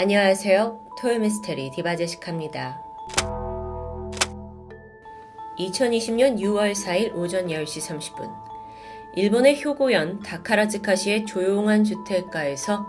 안녕하세요. 토요미스테리 디바제식합니다. 2020년 6월 4일 오전 10시 30분 일본의 효고현 다카라즈카시의 조용한 주택가에서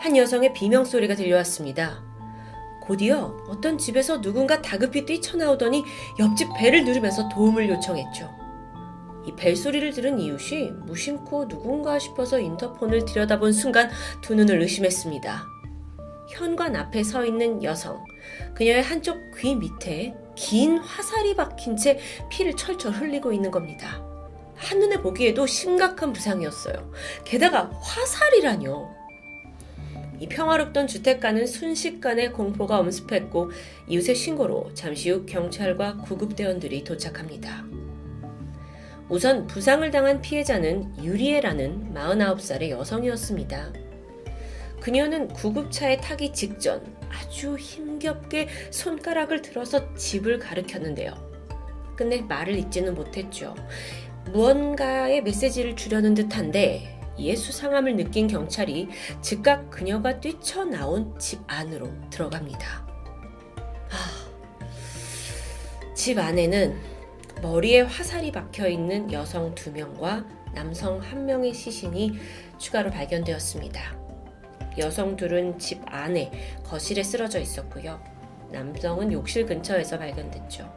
한 여성의 비명소리가 들려왔습니다. 곧이어 어떤 집에서 누군가 다급히 뛰쳐나오더니 옆집 벨을 누르면서 도움을 요청했죠. 이 벨소리를 들은 이웃이 무심코 누군가 싶어서 인터폰을 들여다본 순간 두 눈을 의심했습니다. 현관 앞에 서 있는 여성. 그녀의 한쪽 귀 밑에 긴 화살이 박힌 채 피를 철철 흘리고 있는 겁니다. 한눈에 보기에도 심각한 부상이었어요. 게다가 화살이라뇨. 이 평화롭던 주택가는 순식간에 공포가 엄습했고 이웃의 신고로 잠시 후 경찰과 구급대원들이 도착합니다. 우선 부상을 당한 피해자는 유리에라는 49살의 여성이었습니다. 그녀는 구급차에 타기 직전 아주 힘겹게 손가락을 들어서 집을 가리켰는데요. 근데 말을 잊지는 못했죠. 무언가의 메시지를 주려는 듯한데 이에 수상함을 느낀 경찰이 즉각 그녀가 뛰쳐나온 집 안으로 들어갑니다. 아, 집 안에는 머리에 화살이 박혀 있는 여성 두 명과 남성 한 명의 시신이 추가로 발견되었습니다. 여성 둘은 집 안에 거실에 쓰러져 있었고요. 남성은 욕실 근처에서 발견됐죠.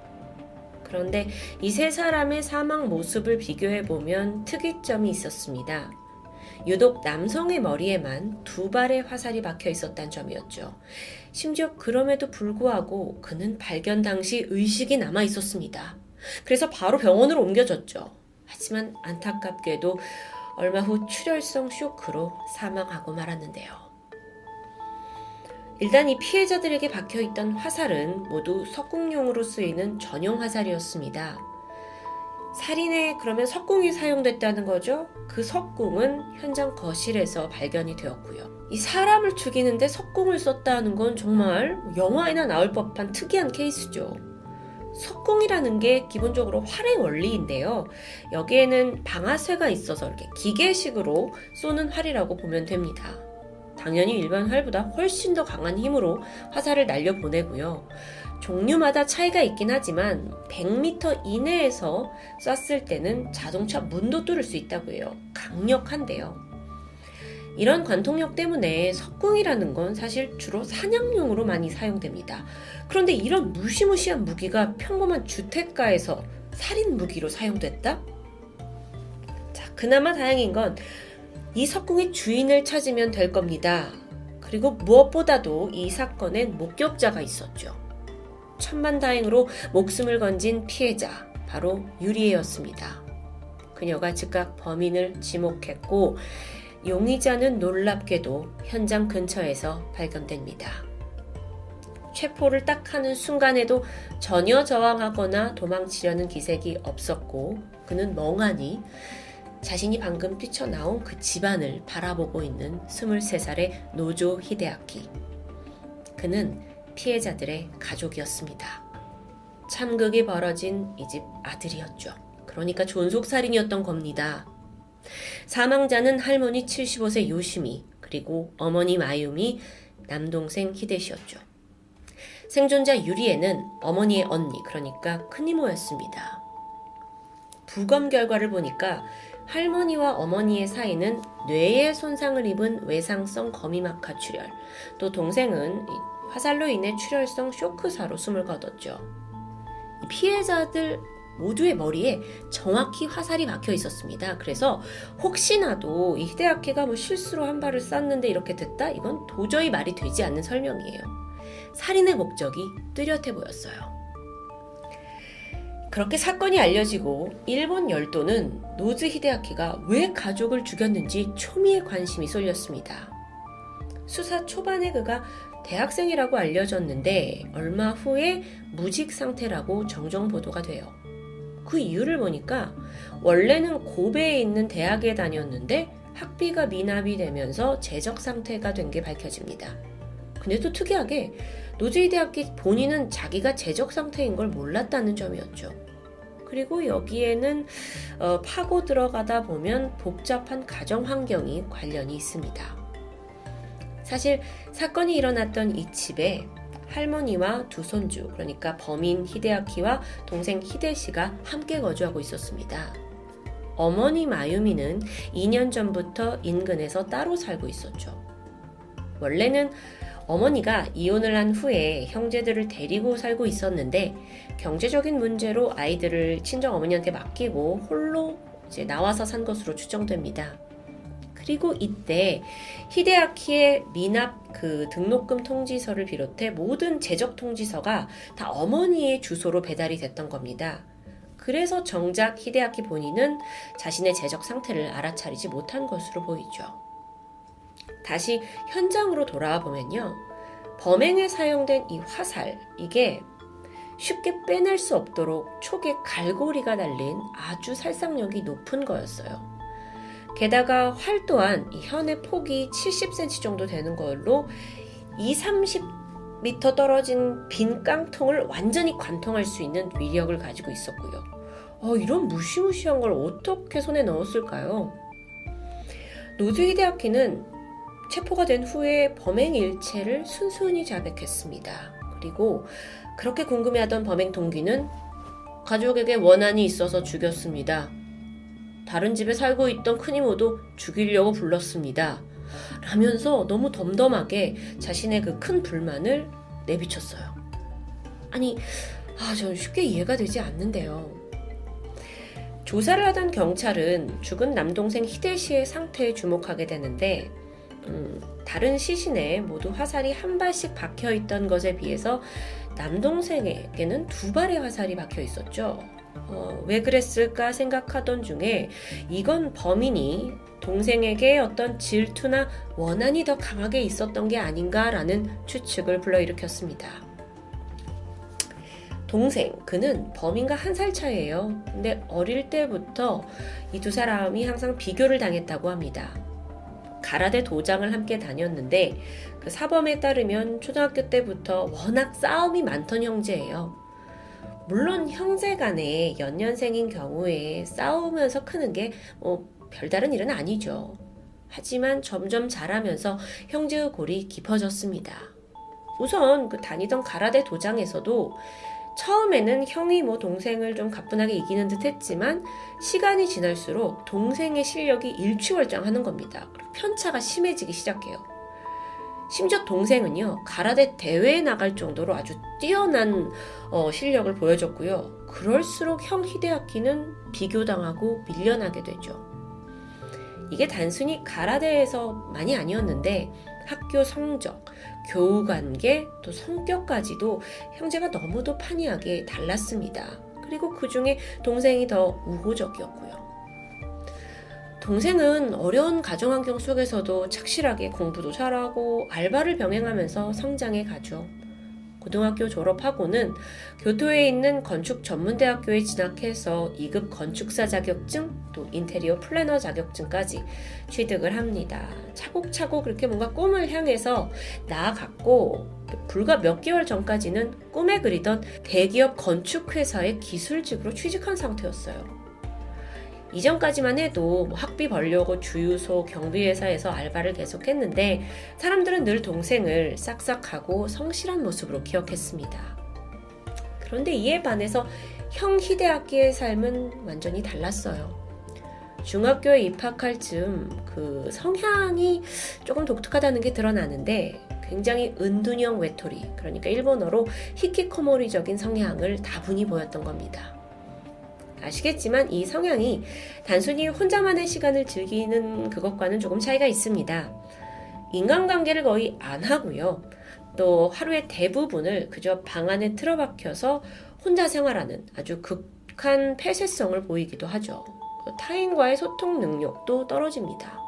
그런데 이 세 사람의 사망 모습을 비교해 보면 특이점이 있었습니다. 유독 남성의 머리에만 두 발의 화살이 박혀 있었다는 점이었죠. 심지어 그럼에도 불구하고 그는 발견 당시 의식이 남아 있었습니다. 그래서 바로 병원으로 옮겨졌죠. 하지만 안타깝게도 얼마 후 출혈성 쇼크로 사망하고 말았는데요. 일단 이 피해자들에게 박혀 있던 화살은 모두 석궁용으로 쓰이는 전용 화살이었습니다. 살인에 그러면 석궁이 사용됐다는 거죠? 그 석궁은 현장 거실에서 발견이 되었고요. 이 사람을 죽이는데 석궁을 썼다는 건 정말 영화에나 나올 법한 특이한 케이스죠. 석궁이라는 게 기본적으로 활의 원리인데요. 여기에는 방아쇠가 있어서 이렇게 기계식으로 쏘는 활이라고 보면 됩니다. 당연히 일반 활보다 훨씬 더 강한 힘으로 화살을 날려보내고요. 종류마다 차이가 있긴 하지만 100m 이내에서 쐈을 때는 자동차 문도 뚫을 수 있다고 해요. 강력한데요. 이런 관통력 때문에 석궁이라는 건 사실 주로 사냥용으로 많이 사용됩니다. 그런데 이런 무시무시한 무기가 평범한 주택가에서 살인 무기로 사용됐다? 자, 그나마 다행인 건 이 석궁의 주인을 찾으면 될 겁니다. 그리고 무엇보다도 이 사건엔 목격자가 있었죠. 천만 다행으로 목숨을 건진 피해자, 바로 유리에였습니다. 그녀가 즉각 범인을 지목했고, 용의자는 놀랍게도 현장 근처에서 발견됩니다. 체포를 딱 하는 순간에도 전혀 저항하거나 도망치려는 기색이 없었고, 그는 멍하니 자신이 방금 뛰쳐나온 그 집안을 바라보고 있는 23살의 노조 히데아키. 그는 피해자들의 가족이었습니다. 참극이 벌어진 이 집 아들이었죠. 그러니까 존속살인이었던 겁니다. 사망자는 할머니 75세 요시미, 그리고 어머니 마유미, 남동생 히데시였죠. 생존자 유리에는 어머니의 언니, 그러니까 큰이모였습니다. 부검 결과를 보니까 할머니와 어머니의 사이는 뇌에 손상을 입은 외상성 거미막하 출혈, 또 동생은 화살로 인해 출혈성 쇼크사로 숨을 거뒀죠. 피해자들 모두의 머리에 정확히 화살이 박혀 있었습니다. 그래서 혹시나도 이 히데아키가 뭐 실수로 한 발을 쐈는데 이렇게 됐다? 이건 도저히 말이 되지 않는 설명이에요. 살인의 목적이 뚜렷해 보였어요. 그렇게 사건이 알려지고 일본 열도는 노즈 히데아키가 왜 가족을 죽였는지 초미의 관심이 쏠렸습니다. 수사 초반에 그가 대학생이라고 알려졌는데 얼마 후에 무직 상태라고 정정 보도가 돼요. 그 이유를 보니까 원래는 고베에 있는 대학에 다녔는데 학비가 미납이 되면서 재적 상태가 된 게 밝혀집니다. 근데 또 특이하게 노즈이 대학기 본인은 자기가 재적 상태인 걸 몰랐다는 점이었죠. 그리고 여기에는 어, 파고 들어가다 보면 복잡한 가정 환경이 관련이 있습니다. 사실 사건이 일어났던 이 집에 할머니와 두 손주, 그러니까 범인 히데아키와 동생 히데시가 함께 거주하고 있었습니다. 어머니 마유미는 2년 전부터 인근에서 따로 살고 있었죠. 원래는 어머니가 이혼을 한 후에 형제들을 데리고 살고 있었는데 경제적인 문제로 아이들을 친정 어머니한테 맡기고 홀로 이제 나와서 산 것으로 추정됩니다. 그리고 이때 히데아키의 미납 그 등록금 통지서를 비롯해 모든 재적 통지서가 다 어머니의 주소로 배달이 됐던 겁니다. 그래서 정작 히데아키 본인은 자신의 재적 상태를 알아차리지 못한 것으로 보이죠. 다시 현장으로 돌아와 보면요. 범행에 사용된 이 화살, 이게 쉽게 빼낼 수 없도록 촉에 갈고리가 달린 아주 살상력이 높은 거였어요. 게다가 활 또한 이 현의 폭이 70cm 정도 되는 걸로 2, 30m 떨어진 빈 깡통을 완전히 관통할 수 있는 위력을 가지고 있었고요. 어, 이런 무시무시한 걸 어떻게 손에 넣었을까요? 노즈 히데아키는 체포가 된 후에 범행 일체를 순순히 자백했습니다. 그리고 그렇게 궁금해하던 범행 동기는 가족에게 원한이 있어서 죽였습니다. 다른 집에 살고 있던 큰 이모도 죽이려고 불렀습니다. 라면서 너무 덤덤하게 자신의 그 큰 불만을 내비쳤어요. 아니, 아, 전 쉽게 이해가 되지 않는데요. 조사를 하던 경찰은 죽은 남동생 씨의 상태에 주목하게 되는데, 음, 다른 시신에 모두 화살이 한 발씩 박혀 있던 것에 비해서 남동생에게는 두 발의 화살이 박혀 있었죠. 어, 왜 그랬을까 생각하던 중에 이건 범인이 동생에게 어떤 질투나 원한이 더 강하게 있었던 게 아닌가라는 추측을 불러일으켰습니다. 동생, 그는 범인과 한 살 차이예요. 근데 어릴 때부터 이 두 사람이 항상 비교를 당했다고 합니다. 가라데 도장을 함께 다녔는데 그 사범에 따르면 초등학교 때부터 워낙 싸움이 많던 형제예요. 물론 형제 간에 연년생인 경우에 싸우면서 크는 게 뭐 별다른 일은 아니죠. 하지만 점점 자라면서 형제의 골이 깊어졌습니다. 우선 그 다니던 가라데 도장에서도 처음에는 형이 뭐 동생을 좀 가뿐하게 이기는 듯 했지만 시간이 지날수록 동생의 실력이 일취월장하는 겁니다. 편차가 심해지기 시작해요. 심지어 동생은요, 가라데 대회에 나갈 정도로 아주 뛰어난 어, 실력을 보여줬고요. 그럴수록 형 히데아키는 비교당하고 밀려나게 되죠. 이게 단순히 가라데에서만이 아니었는데 학교 성적, 교우 관계, 또 성격까지도 형제가 너무도 판이하게 달랐습니다. 그리고 그 중에 동생이 더 우호적이었고요. 동생은 어려운 가정 환경 속에서도 착실하게 공부도 잘하고 알바를 병행하면서 성장해 가죠. 고등학교 졸업하고는 교토에 있는 건축 전문대학교에 진학해서 2급 건축사 자격증 또 인테리어 플래너 자격증까지 취득을 합니다. 차곡차곡 그렇게 뭔가 꿈을 향해서 나아갔고 불과 몇 개월 전까지는 꿈에 그리던 대기업 건축회사의 기술직으로 취직한 상태였어요. 이전까지만 해도 뭐 학비 벌려고 주유소 경비회사에서 알바를 계속했는데 사람들은 늘 동생을 싹싹하고 성실한 모습으로 기억했습니다. 그런데 이에 반해서 형 히데아키의 삶은 완전히 달랐어요. 중학교에 입학할 즈음 그 성향이 조금 독특하다는 게 드러나는데 굉장히 은둔형 외톨이, 그러니까 일본어로 히키코모리적인 성향을 다분히 보였던 겁니다. 아시겠지만 이 성향이 단순히 혼자만의 시간을 즐기는 그것과는 조금 차이가 있습니다. 인간관계를 거의 안 하고요. 또 하루의 대부분을 그저 방 안에 틀어박혀서 혼자 생활하는 아주 극한 폐쇄성을 보이기도 하죠. 타인과의 소통 능력도 떨어집니다.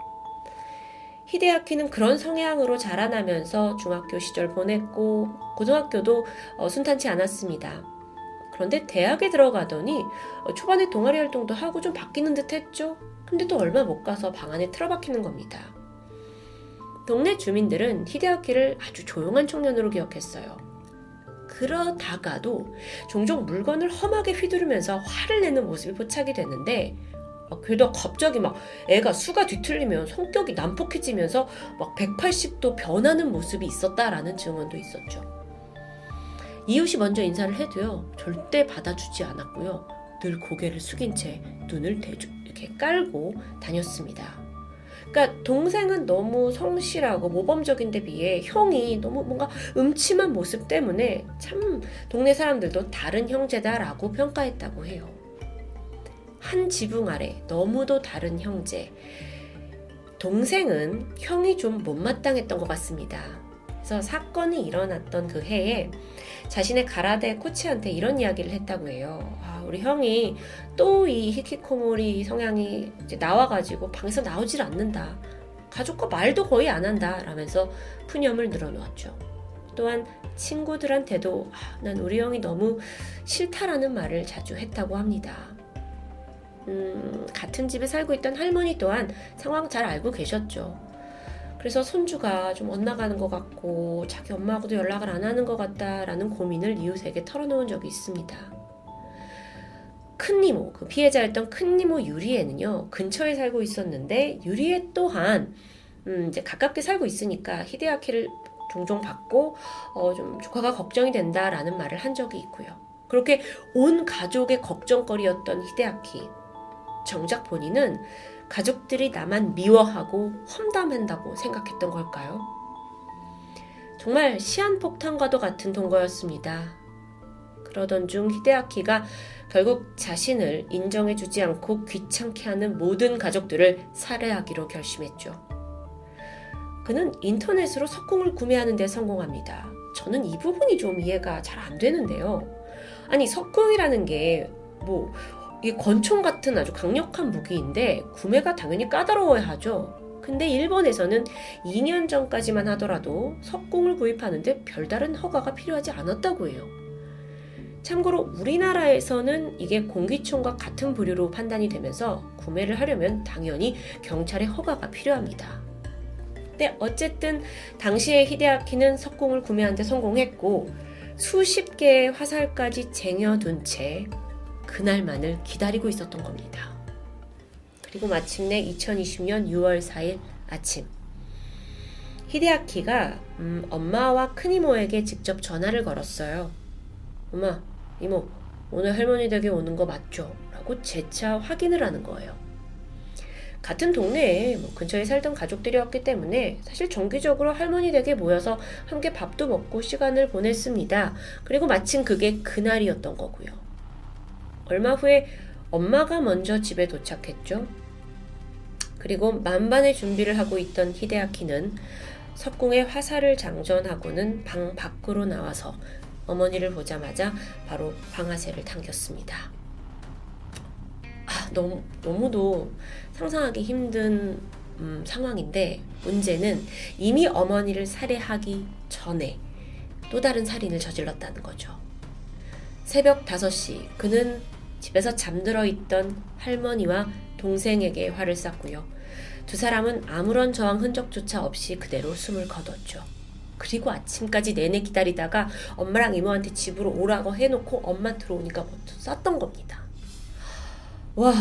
히데아키는 그런 성향으로 자라나면서 중학교 시절 보냈고 고등학교도 어, 순탄치 않았습니다. 그런데 대학에 들어가더니 어, 초반에 동아리 활동도 하고 좀 바뀌는 듯 했죠. 근데 또 얼마 못 가서 방 안에 틀어박히는 겁니다. 동네 주민들은 히데아키를 아주 조용한 청년으로 기억했어요. 그러다가도 종종 물건을 험하게 휘두르면서 화를 내는 모습이 포착이 아, 게다가 갑자기 막 애가 수가 뒤틀리면 성격이 난폭해지면서 막 180도 변하는 모습이 있었다라는 증언도 있었죠. 이웃이 먼저 인사를 해도요, 절대 받아주지 않았고요. 늘 고개를 숙인 채 눈을 대주, 이렇게 깔고 다녔습니다. 그러니까 동생은 너무 성실하고 모범적인 데 비해 형이 너무 뭔가 음침한 모습 때문에 참 동네 사람들도 다른 형제다라고 평가했다고 해요. 한 지붕 아래 너무도 다른 형제. 동생은 형이 좀 못마땅했던 것 같습니다. 그래서 사건이 일어났던 그 해에 자신의 가라데 코치한테 이런 이야기를 했다고 해요. 아, 우리 형이 또 이 히키코모리 성향이 나와가지고 방에서 나오질 않는다. 가족과 말도 거의 안 한다. 라면서 푸념을 늘어놓았죠. 또한 친구들한테도 아, 난 우리 형이 너무 싫다라는 말을 자주 했다고 합니다. 음, 같은 집에 살고 있던 할머니 또한 상황 잘 알고 계셨죠. 그래서 손주가 좀 엇나가는 것 같고 자기 엄마하고도 연락을 안 하는 것 같다라는 고민을 이웃에게 털어놓은 적이 있습니다. 큰니모, 그 피해자였던 큰니모 유리에는요, 근처에 살고 있었는데, 유리에 또한, 음, 이제 가깝게 살고 있으니까 히데아키를 종종 받고, 어, 좀 조카가 걱정이 된다라는 말을 한 적이 있고요. 그렇게 온 가족의 걱정거리였던 히데아키. 정작 본인은 가족들이 나만 미워하고 험담한다고 생각했던 걸까요? 정말 시한폭탄과도 같은 동거였습니다. 그러던 중 히데아키가 결국 자신을 인정해주지 않고 귀찮게 하는 모든 가족들을 살해하기로 결심했죠. 그는 인터넷으로 석궁을 구매하는 데 성공합니다. 저는 이 부분이 좀 이해가 잘 안 되는데요. 아니, 석궁이라는 게 뭐 이게 권총 같은 아주 강력한 무기인데 구매가 당연히 까다로워야 하죠. 근데 일본에서는 2년 전까지만 하더라도 석궁을 구입하는데 별다른 허가가 필요하지 않았다고 해요. 참고로 우리나라에서는 이게 공기총과 같은 부류로 판단이 되면서 구매를 하려면 당연히 경찰의 허가가 필요합니다. 근데 어쨌든 당시에 히데아키는 석궁을 구매하는데 성공했고 수십 개의 화살까지 쟁여둔 채 그날만을 기다리고 있었던 겁니다. 그리고 마침내 2020년 6월 4일 아침 히데아키가 음, 엄마와 큰이모에게 직접 전화를 걸었어요. 엄마, 이모, 오늘 할머니 댁에 오는 거 맞죠? 라고 재차 확인을 하는 거예요. 같은 동네에 뭐 근처에 살던 가족들이었기 때문에 사실 정기적으로 할머니 댁에 모여서 함께 밥도 먹고 시간을 보냈습니다. 그리고 마침 그게 그날이었던 거고요. 얼마 후에 엄마가 먼저 집에 도착했죠. 그리고 만반의 준비를 하고 있던 히데아키는 석궁에 화살을 장전하고는 방 밖으로 나와서 어머니를 보자마자 바로 방아쇠를 당겼습니다. 아, 너무, 너무도 상상하기 힘든 음, 상황인데 문제는 이미 어머니를 살해하기 전에 또 다른 살인을 저질렀다는 거죠. 새벽 5시 그는 집에서 잠들어 있던 할머니와 동생에게 화를 쐈고요. 두 사람은 아무런 저항 흔적조차 없이 그대로 숨을 거뒀죠. 그리고 아침까지 내내 기다리다가 엄마랑 이모한테 집으로 오라고 해놓고 엄마 들어오니까 먼저 쐈던 겁니다. 와,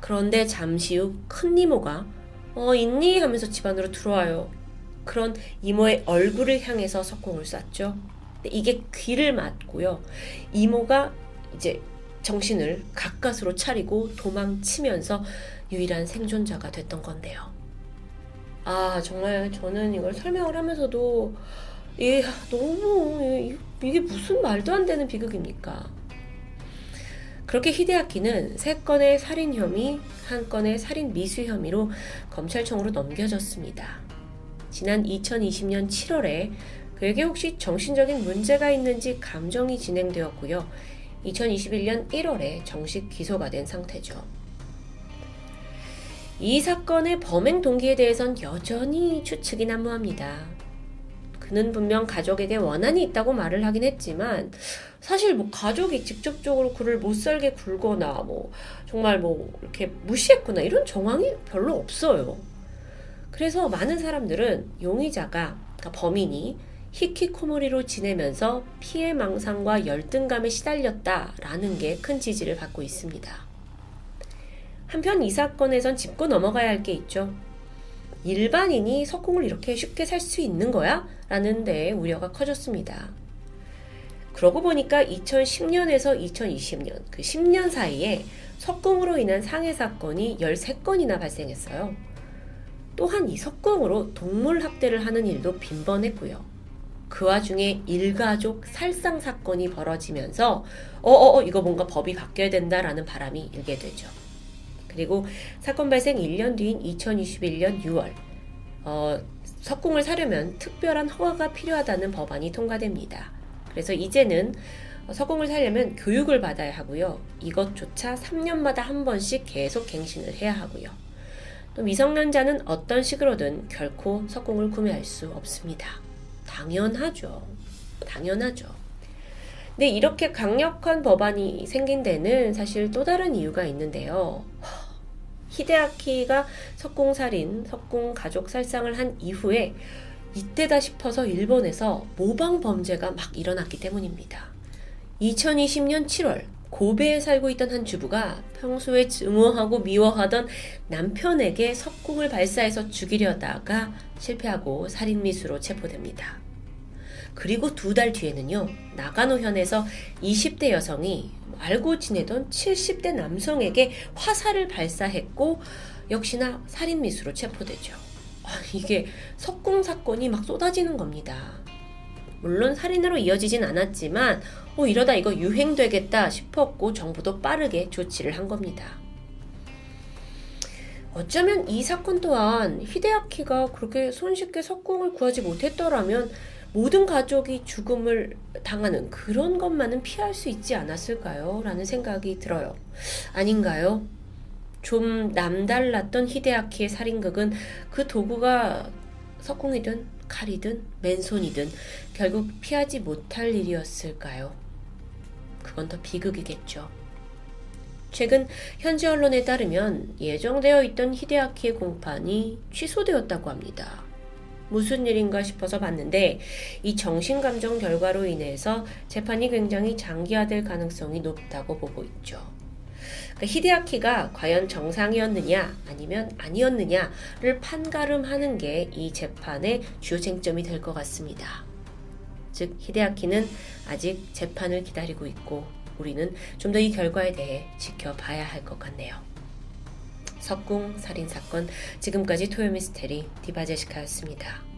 그런데 잠시 후 큰 이모가 어, 있니? 하면서 집 안으로 들어와요. 그런 이모의 얼굴을 향해서 석궁을 쐈죠. 이게 귀를 맞고요. 이모가 이제 정신을 가까스로 차리고 도망치면서 유일한 생존자가 됐던 건데요. 아, 정말 저는 이걸 설명을 하면서도 이 너무 이게 무슨 말도 안 되는 비극입니까? 그렇게 히데아키는 세 건의 살인 혐의, 한 건의 살인 미수 혐의로 검찰청으로 넘겨졌습니다. 지난 2020년 7월에 그에게 혹시 정신적인 문제가 있는지 감정이 진행되었고요. 2021년 1월에 정식 기소가 된 상태죠. 이 사건의 범행 동기에 대해선 여전히 추측이 난무합니다. 그는 분명 가족에게 원한이 있다고 말을 하긴 했지만 사실 뭐 가족이 직접적으로 그를 못 살게 굴거나 뭐 정말 뭐 이렇게 무시했거나 이런 정황이 별로 없어요. 그래서 많은 사람들은 용의자가 그러니까 범인이 히키코모리로 지내면서 피해 망상과 열등감에 시달렸다라는 게 큰 지지를 받고 있습니다. 한편 이 사건에선 짚고 넘어가야 할 게 있죠. 일반인이 석궁을 이렇게 쉽게 살 수 있는 거야? 라는 데 우려가 커졌습니다. 그러고 보니까 2010년에서 2020년, 그 10년 사이에 석궁으로 인한 상해 사건이 13건이나 발생했어요. 또한 이 석궁으로 동물 학대를 하는 일도 빈번했고요. 그 와중에 일가족 살상 사건이 벌어지면서 어어어 이거 뭔가 법이 바뀌어야 된다라는 바람이 일게 되죠. 그리고 사건 발생 1년 뒤인 2021년 6월 어, 석궁을 사려면 특별한 허가가 필요하다는 법안이 통과됩니다. 그래서 이제는 석궁을 사려면 교육을 받아야 하고요. 이것조차 3년마다 한 번씩 계속 갱신을 해야 하고요. 또 미성년자는 어떤 식으로든 결코 석궁을 구매할 수 없습니다. 당연하죠. 당연하죠. 근데 이렇게 강력한 법안이 생긴 데는 사실 또 다른 이유가 있는데요. 히데아키가 석궁살인, 석궁 가족 살상을 한 이후에 이때다 싶어서 일본에서 모방 범죄가 막 일어났기 때문입니다. 2020년 7월 고베에 살고 있던 한 주부가 평소에 증오하고 미워하던 남편에게 석궁을 발사해서 죽이려다가 실패하고 살인미수로 체포됩니다. 그리고 두 달 뒤에는요, 나가노현에서 20대 여성이 알고 지내던 70대 남성에게 화살을 발사했고, 역시나 살인미수로 체포되죠. 아, 이게 석궁 사건이 막 쏟아지는 겁니다. 물론 살인으로 이어지진 않았지만 어, 이러다 이거 유행되겠다 싶었고 정부도 빠르게 조치를 한 겁니다. 어쩌면 이 사건 또한 히데아키가 그렇게 손쉽게 석궁을 구하지 못했더라면 모든 가족이 죽음을 당하는 그런 것만은 피할 수 있지 않았을까요? 라는 생각이 들어요. 아닌가요? 좀 남달랐던 히데아키의 살인극은 그 도구가 석궁이든 칼이든 맨손이든 결국 피하지 못할 일이었을까요? 그건 더 비극이겠죠. 최근 현지 언론에 따르면 예정되어 있던 히데아키의 공판이 취소되었다고 합니다. 무슨 일인가 싶어서 봤는데 이 정신감정 결과로 인해서 재판이 굉장히 장기화될 가능성이 높다고 보고 있죠. 그러니까 히데아키가 과연 정상이었느냐 아니면 아니었느냐를 판가름하는 게 이 재판의 주요 쟁점이 될 것 같습니다. 즉 히데아키는 아직 재판을 기다리고 있고 우리는 좀 더 이 결과에 대해 지켜봐야 할 것 같네요. 석궁 살인 사건 지금까지 토요미스테리 디바제시카였습니다.